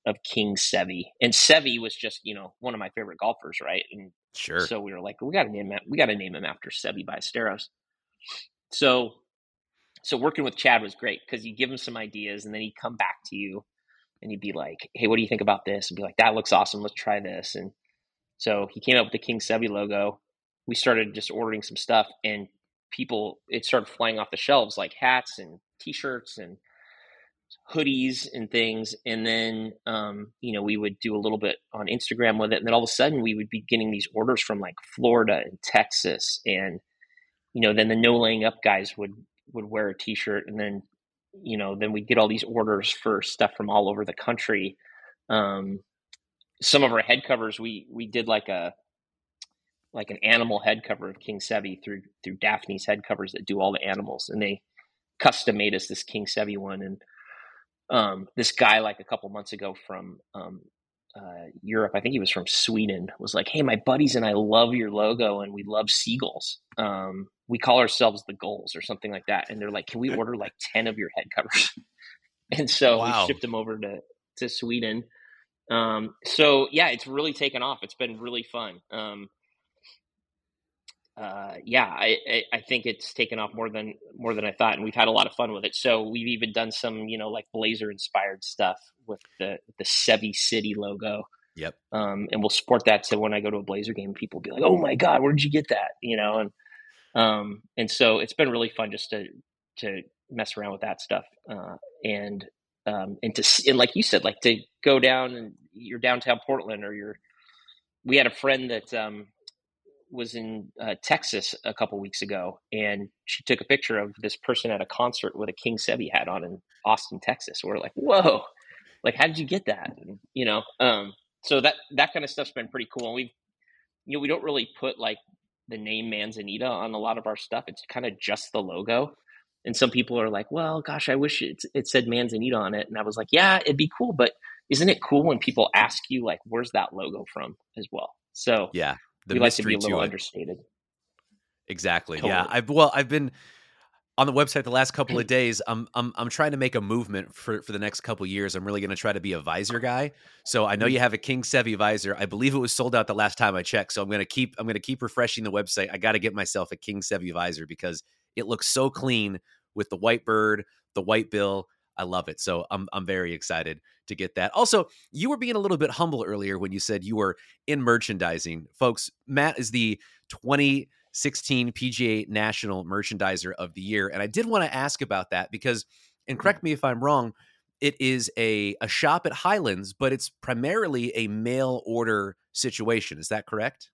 [SPEAKER 3] of King Seve. And Seve was just, you know, one of my favorite golfers, right? And
[SPEAKER 2] Sure.
[SPEAKER 3] so we were like, we got to name him. We got to name him after Seve Ballesteros. So, so working with Chad was great because you give him some ideas, and then he'd come back to you, and he'd be like, "Hey, what do you think about this?" And be like, "That looks awesome. Let's try this." And so he came up with the King Seve logo. We started just ordering some stuff, and people it started flying off the shelves like hats and T-shirts and hoodies and things and then um, you know we would do a little bit on instagram with it and then all of a sudden we would be getting these orders from like florida and texas and you know then the no laying up guys would would wear a t-shirt and then you know then we'd get all these orders for stuff from all over the country. Um, some of our head covers we we did like a like an animal head cover of king seve through through daphne's head covers that do all the animals and they custom made us this king seve one and um, this guy like a couple months ago from um, uh, Europe, I think he was from Sweden, was like, "Hey, my buddies and I love your logo, and we love seagulls. Um, we call ourselves the Gulls or something like that." And they're like, "Can we order like ten of your head covers?" and so
[SPEAKER 2] Wow.
[SPEAKER 3] we shipped them over to to Sweden. Um, so yeah, it's really taken off. It's been really fun. Um, uh, yeah, I, I, I think it's taken off more than more than I thought, and we've had a lot of fun with it. So we've even done some, you know, like Blazer inspired stuff with the the Seve City logo,
[SPEAKER 2] Yep.
[SPEAKER 3] um, and we'll support that. So when I go to a Blazer game, people will be like, "Oh my god, where did you get that?" You know, and um, and so it's been really fun just to to mess around with that stuff, uh, and um, and to and like you said, like to go down and you're downtown Portland or you're. We had a friend that um, was in uh, Texas a couple weeks ago, and she took a picture of this person at a concert with a King Seve hat on in Austin, Texas. We're like, whoa, like how did you get that? And, you know, um, so that that kind of stuff's been pretty cool. And we've, you know, we don't really put like the name Manzanita on a lot of our stuff. It's kind of just the logo. And some people are like, well, gosh, I wish it, it said Manzanita on it. And I was like, yeah, it'd be cool, but isn't it cool when people ask you like, where's that logo from as well? So
[SPEAKER 2] Yeah. The
[SPEAKER 3] we like to be a little understated.
[SPEAKER 2] Exactly. Yeah. I've well, I've been on the website the last couple of days. I'm I'm I'm trying to make a movement for for the next couple of years. I'm really going to try to be a visor guy. So I
[SPEAKER 3] Mm-hmm.
[SPEAKER 2] know you have a King Seve visor. I believe it was sold out the last time I checked. So I'm going to keep I'm going to keep refreshing the website. I got to get myself a King Seve visor because it looks so clean with the white bird, the white bill. I love it. So I'm I'm very excited to get that. Also, you were being a little bit humble earlier when you said you were in merchandising. Folks, Matt is the 2016 PGA National Merchandiser of the Year. And I did want to ask about that because, and correct me if I'm wrong, it is a, a shop at Highlands, but it's primarily a mail order situation. Is that correct?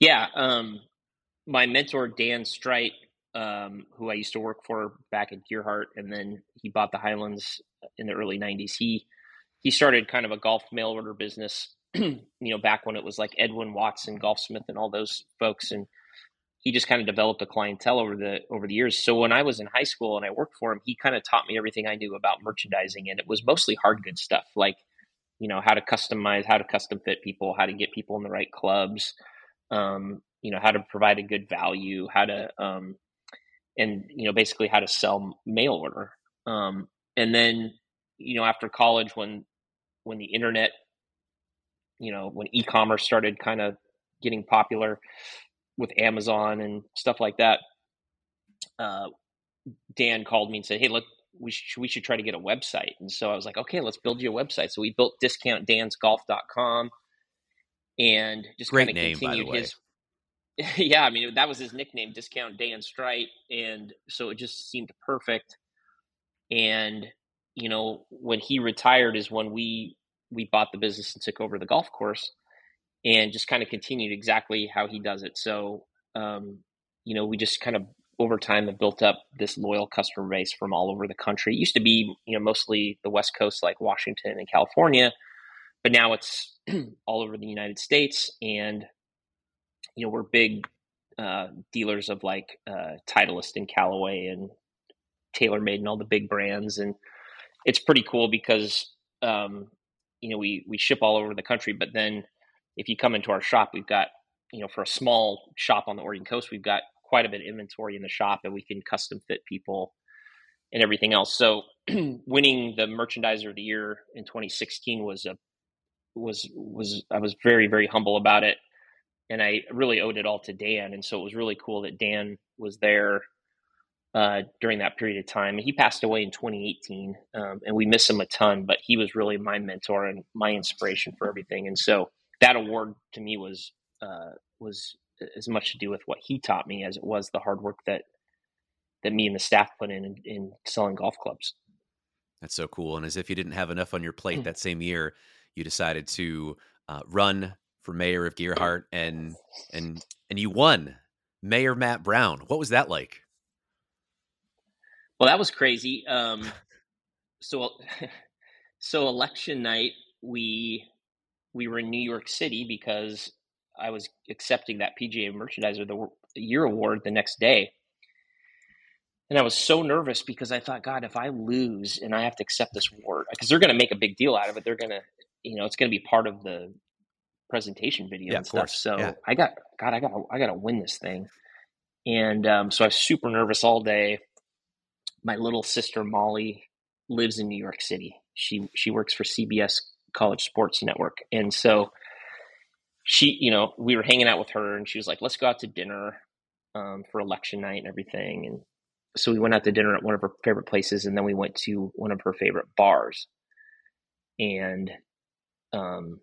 [SPEAKER 3] Yeah. Um, my mentor, Dan Strite, um, who I used to work for back at Gearhart, and then he bought the Highlands in the early 90s. He, he started kind of a golf mail order business, you know, back when it was like Edwin Watts, Golfsmith, and all those folks. And he just kind of developed a clientele over the over the years. So when I was in high school and I worked for him, he kind of taught me everything I knew about merchandising, and it was mostly hard good stuff, like you know how to customize, how to custom fit people, how to get people in the right clubs, um, you know how to provide a good value, how to um, and you know basically how to sell mail order. Um, and then you know after college when when the internet you know when e-commerce started kind of getting popular with Amazon and stuff like that, uh, Dan called me and said, "Hey, look, we should we should try to get a website." And so I was like, "Okay, let's build you a website." So we built discountdansgolf.com and just
[SPEAKER 2] Great
[SPEAKER 3] kind of
[SPEAKER 2] name, by the
[SPEAKER 3] continued
[SPEAKER 2] way.
[SPEAKER 3] his. yeah, I mean that was his nickname, Discount Dan Strite, and so it just seemed perfect. And you know, when he retired is when we we bought the business and took over the golf course and just kind of continued exactly how he does it. So, um, you know, we just kind of over time have built up this loyal customer base from all over the country. It used to be, you know, mostly the West Coast, like Washington and California, but now it's all over the United States. And, you know, we're big uh, dealers of like uh, Titleist and Callaway and TaylorMade and all the big brands. And it's pretty cool because, um, you know, we, we ship all over the country, but then if you come into our shop, we've got, you know, for a small shop on the Oregon coast, we've got quite a bit of inventory in the shop and we can custom fit people and everything else. So winning the merchandiser of the year in 2016 was a was was I was very very humble about it, and I really owed it all to Dan. And so it was really cool that Dan was there uh, during that period of time. He passed away in 2018, um, and we miss him a ton. But he was really my mentor and my inspiration for everything. And so that award to me was uh, was as much to do with what he taught me as it was the hard work that that me and the staff put in in, in selling golf clubs.
[SPEAKER 2] That's so cool. And as if you didn't have enough on your plate mm. that same year, you decided to uh, run for mayor of Gearhart, and and and you won. Mayor Matt Brown. What was that like?
[SPEAKER 3] Well, that was crazy. Um, so, so election night, we we were in New York City because I was accepting that PGA Merchandiser the Year award the next day, and I was so nervous because I thought, God, if I lose and I have to accept this award, because they're going to make a big deal out of it, they're going to, you know, it's going to be part of the presentation video
[SPEAKER 2] yeah,
[SPEAKER 3] and stuff.
[SPEAKER 2] Course.
[SPEAKER 3] So
[SPEAKER 2] yeah.
[SPEAKER 3] I got, God, I got, I got to win this thing, and um, so I was super nervous all day my little sister Molly lives in New York City. She she works for CBS College Sports Network, and so she, you know, we were hanging out with her, and she was like, "Let's go out to dinner um, for election night and everything." And so we went out to dinner at one of her favorite places, and then we went to one of her favorite bars, and um,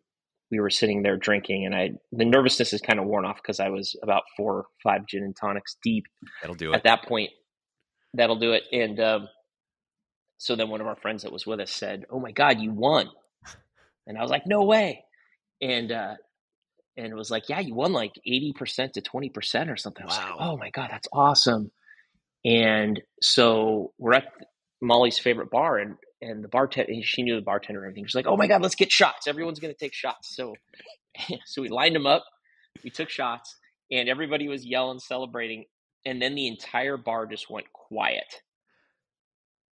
[SPEAKER 3] we were sitting there drinking, and I the nervousness is kind of worn off because I was about four or five gin and tonics deep.
[SPEAKER 2] That'll do it.
[SPEAKER 3] At that point, that'll do it. And um, so then one of our friends that was with us said, "Oh my God, you won!" And I was like, "No way!" And uh, and it was like, "Yeah, you won like eighty percent to twenty percent or something." I was wow. like, "Oh my God, that's awesome!" And so we're at Molly's favorite bar, and and the bartender, she knew the bartender and everything. She's like, "Oh my God, let's get shots! Everyone's going to take shots." So so we lined them up, we took shots, and everybody was yelling, celebrating and then the entire bar just went quiet.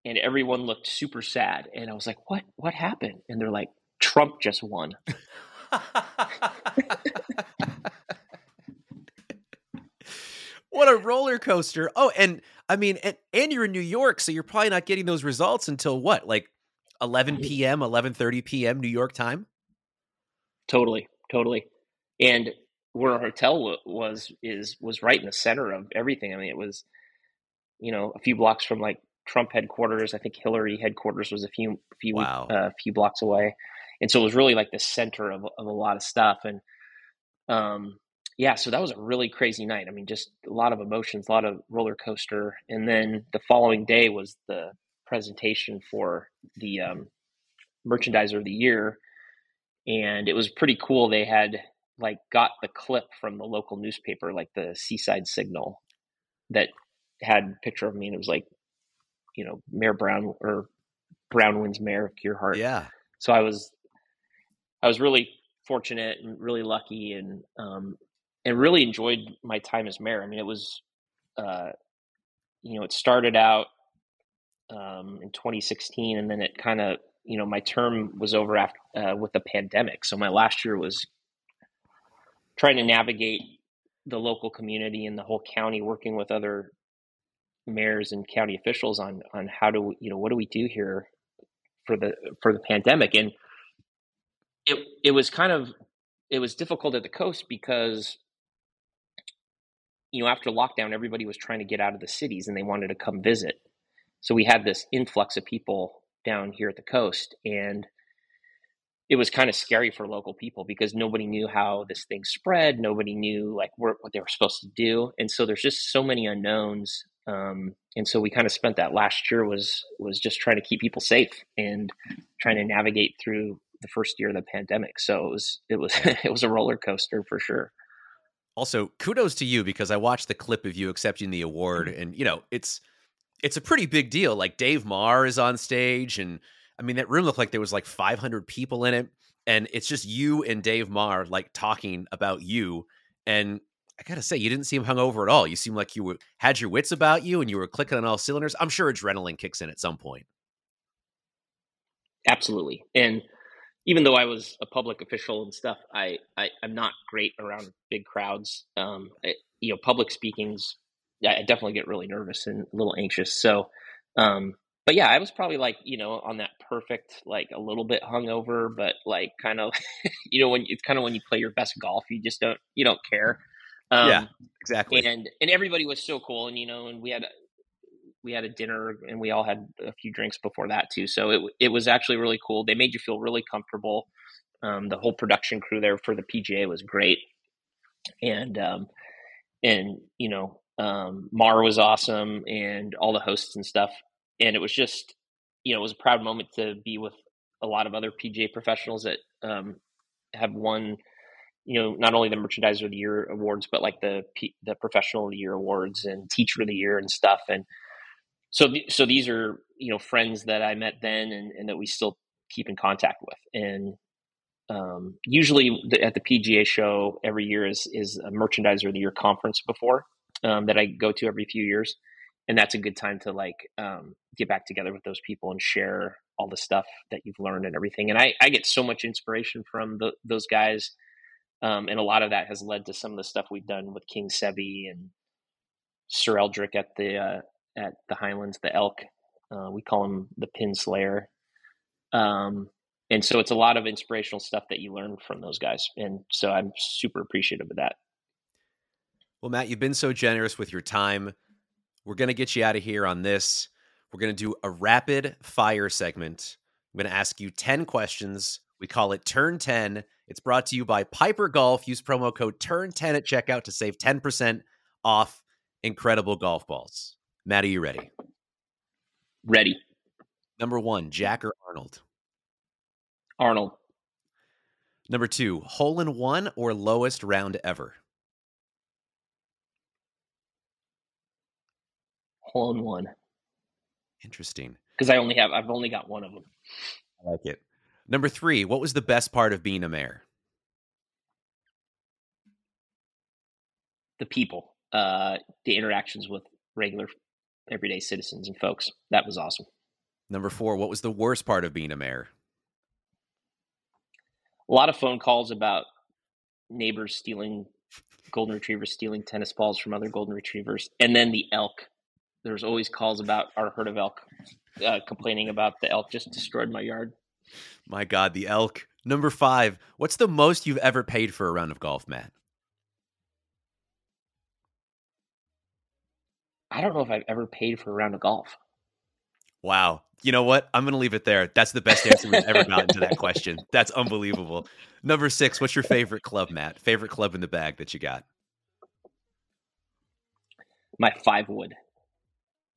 [SPEAKER 3] And everyone looked super sad and i was like what what happened? And they're like trump just won.
[SPEAKER 2] What a roller coaster. Oh and i mean and, and you're in new york so you're probably not getting those results until what like 11 p.m 11:30 p.m new york time?
[SPEAKER 3] Totally totally. And where our hotel was is was right in the center of everything. I mean, it was you know a few blocks from like Trump headquarters. I think Hillary headquarters was a few few
[SPEAKER 2] wow.
[SPEAKER 3] uh, few blocks away, and so it was really like the center of of a lot of stuff. And um, yeah, so that was a really crazy night. I mean, just a lot of emotions, a lot of roller coaster. And then the following day was the presentation for the um, merchandiser of the year, and it was pretty cool. They had like got the clip from the local newspaper, like the Seaside Signal, that had a picture of me, and it was like, you know, Mayor Brown or Brown wins Mayor of Gearhart.
[SPEAKER 2] Yeah.
[SPEAKER 3] So I was, I was really fortunate and really lucky, and um, and really enjoyed my time as mayor. I mean, it was, uh, you know, it started out um, in 2016, and then it kind of, you know, my term was over after uh, with the pandemic. So my last year was trying to navigate the local community and the whole county, working with other mayors and county officials on on how do we, you know what do we do here for the for the pandemic? And it it was kind of it was difficult at the coast because you know after lockdown everybody was trying to get out of the cities and they wanted to come visit. So we had this influx of people down here at the coast and it was kind of scary for local people because nobody knew how this thing spread. Nobody knew like what, what they were supposed to do, and so there's just so many unknowns. Um, and so we kind of spent that last year was was just trying to keep people safe and trying to navigate through the first year of the pandemic. So it was it was it was a roller coaster for sure.
[SPEAKER 2] Also, kudos to you because I watched the clip of you accepting the award, mm-hmm. and you know it's it's a pretty big deal. Like Dave Marr is on stage and I mean, that room looked like there was like 500 people in it, and it's just you and Dave Marr like talking about you. And I gotta say, you didn't seem hungover at all. You seemed like you were, had your wits about you, and you were clicking on all cylinders. I'm sure adrenaline kicks in at some point.
[SPEAKER 3] Absolutely, and even though I was a public official and stuff, I, I am not great around big crowds. Um, I, you know, public speakings, I definitely get really nervous and a little anxious. So, um, but yeah, I was probably like you know on that perfect like a little bit hungover, but like kind of you know when it's kind of when you play your best golf, you just don't you don't care.
[SPEAKER 2] Um, yeah, exactly.
[SPEAKER 3] And and everybody was so cool, and you know, and we had we had a dinner, and we all had a few drinks before that too. So it it was actually really cool. They made you feel really comfortable. Um, the whole production crew there for the PGA was great, and um, and you know, um, Marr was awesome, and all the hosts and stuff and it was just you know it was a proud moment to be with a lot of other PGA professionals that um, have won you know not only the merchandiser of the year awards but like the the professional of the year awards and teacher of the year and stuff and so so these are you know friends that I met then and, and that we still keep in contact with and um, usually the, at the PGA show every year is is a merchandiser of the year conference before um, that I go to every few years and that's a good time to like um, get back together with those people and share all the stuff that you've learned and everything. And I, I get so much inspiration from the, those guys, um, and a lot of that has led to some of the stuff we've done with King Seve and Sir Eldrick at the uh, at the Highlands, the elk. Uh, we call him the Pin Slayer. Um, and so it's a lot of inspirational stuff that you learn from those guys, and so I'm super appreciative of that.
[SPEAKER 2] Well, Matt, you've been so generous with your time we're going to get you out of here on this. We're going to do a rapid fire segment. I'm going to ask you 10 questions. We call it Turn 10. It's brought to you by Piper Golf. Use promo code TURN10 at checkout to save 10% off incredible golf balls. Matt, are you ready?
[SPEAKER 3] Ready.
[SPEAKER 2] Number one, Jack or Arnold?
[SPEAKER 3] Arnold.
[SPEAKER 2] Number two, hole in one or lowest round ever?
[SPEAKER 3] Hole in one.
[SPEAKER 2] Interesting.
[SPEAKER 3] Because I only have I've only got one of them.
[SPEAKER 2] I like it. Number three, what was the best part of being a mayor?
[SPEAKER 3] The people, uh, the interactions with regular, everyday citizens and folks. That was awesome.
[SPEAKER 2] Number four, what was the worst part of being a mayor?
[SPEAKER 3] A lot of phone calls about neighbors stealing golden retrievers stealing tennis balls from other golden retrievers, and then the elk there's always calls about our herd of elk uh, complaining about the elk just destroyed my yard.
[SPEAKER 2] My God, the elk. Number five. What's the most you've ever paid for a round of golf, Matt?
[SPEAKER 3] I don't know if I've ever paid for a round of golf.
[SPEAKER 2] Wow. You know what? I'm going to leave it there. That's the best answer we've ever gotten to that question. That's unbelievable. Number six. What's your favorite club, Matt? Favorite club in the bag that you got?
[SPEAKER 3] My five wood.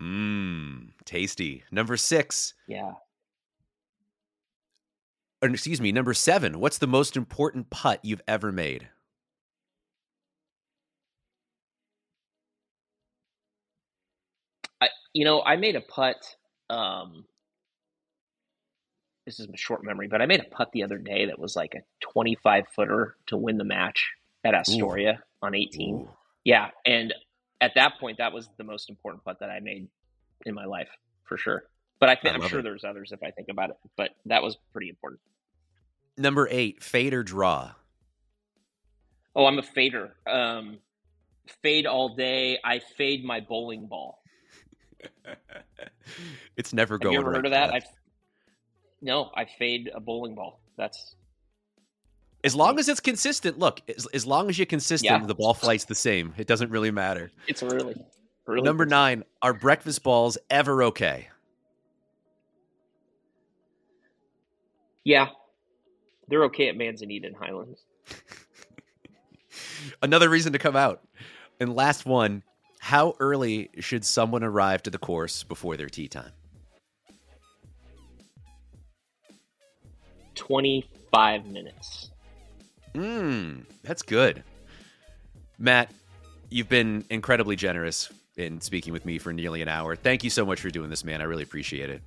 [SPEAKER 2] Mmm, tasty. Number six.
[SPEAKER 3] Yeah.
[SPEAKER 2] Or, excuse me, number seven. What's the most important putt you've ever made?
[SPEAKER 3] I, you know, I made a putt. Um, this is a short memory, but I made a putt the other day that was like a 25 footer to win the match at Astoria Ooh. on 18. Ooh. Yeah, and at that point, that was the most important putt that I made in my life for sure. But I think I am sure it. there's others if I think about it. But that was pretty important.
[SPEAKER 2] Number eight, fade or draw.
[SPEAKER 3] Oh, I'm a fader. Um, fade all day. I fade my bowling ball.
[SPEAKER 2] it's never
[SPEAKER 3] Have
[SPEAKER 2] going.
[SPEAKER 3] You ever heard of that? I no, I fade a bowling ball. That's
[SPEAKER 2] as long as it's consistent, look, as, as long as you're consistent, yeah. the ball flight's the same. It doesn't really matter.
[SPEAKER 3] It's really, really
[SPEAKER 2] Number nine, are breakfast balls ever okay?
[SPEAKER 3] Yeah. They're okay at Manzanita and Highlands.
[SPEAKER 2] Another reason to come out. And last one, how early should someone arrive to the course before their tee time?
[SPEAKER 3] 25 minutes.
[SPEAKER 2] Mmm, that's good. Matt, you've been incredibly generous in speaking with me for nearly an hour. Thank you so much for doing this, man. I really appreciate it.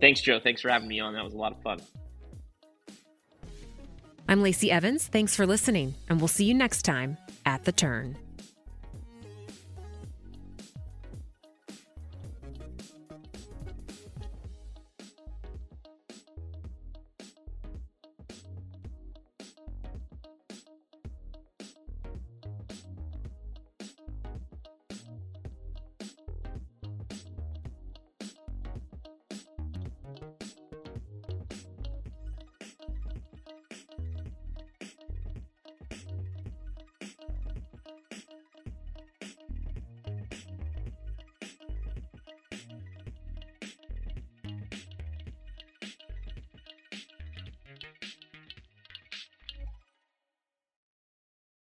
[SPEAKER 3] Thanks, Joe. Thanks for having me on. That was a lot of fun.
[SPEAKER 1] I'm Lacey Evans. Thanks for listening, and we'll see you next time at The Turn.